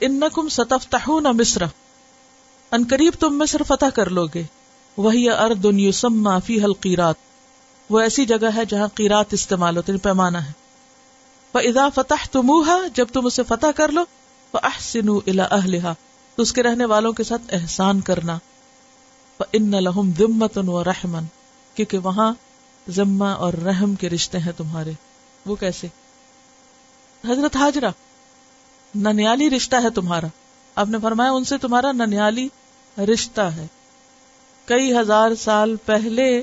ان کم ستف نہ مصر ان قریب تم مصر فتح کر لو گے وہی ارد یوسم فی حل قیرات وہ ایسی جگہ ہے جہاں قیرات استعمال ہوتے ہیں یعنی پیمانہ ہے۔ ادا فتح تمہا جب تم اسے فتح کر لو وہ احسن الا تو اس کے رہنے والوں کے ساتھ احسان کرنا۔ ان لہم ذمت و رحمن کیونکہ وہاں ذمہ اور رحم کے رشتے ہیں تمہارے۔ وہ کیسے؟ حضرت حاجرہ، ننیالی رشتہ ہے تمہارا۔ آپ نے فرمایا ان سے تمہارا ننیالی رشتہ ہے۔ کئی ہزار سال پہلے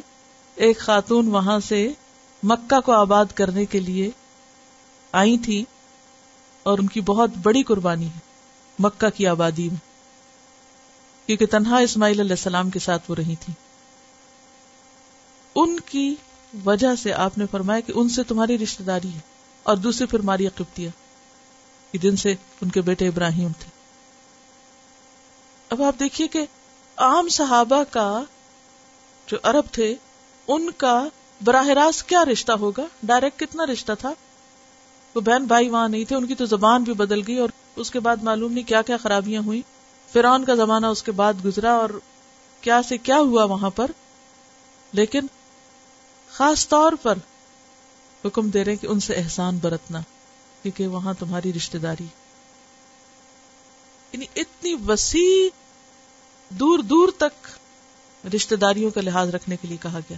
ایک خاتون وہاں سے مکہ کو آباد کرنے کے لیے آئی تھی اور ان کی بہت بڑی قربانی ہے، مکہ کی آبادی میں۔ کیونکہ تنہا اسماعیل علیہ السلام کے ساتھ وہ رہی تھی۔ ان کی وجہ سے آپ نے فرمایا کہ ان سے تمہاری رشتے داری ہے اور دوسری پھر ماری قبطیہ جن سے ان کے بیٹے ابراہیم تھے۔ اب آپ دیکھیے کہ عام صحابہ کا جو عرب تھے، ان کا براہ راست کیا رشتہ ہوگا؟ ڈائریکٹ کتنا رشتہ تھا؟ وہ بہن بھائی وہاں نہیں تھے، ان کی تو زبان بھی بدل گئی اور اس کے بعد معلوم نہیں کیا کیا خرابیاں ہوئی فرعون کا زمانہ اس کے بعد گزرا اور کیا سے کیا ہوا وہاں پر۔ لیکن خاص طور پر حکم دے رہے کہ ان سے احسان برتنا، کیونکہ وہاں تمہاری رشتے داری یعنی اتنی وسیع دور دور تک رشتے داریوں کا لحاظ رکھنے کے لیے کہا گیا۔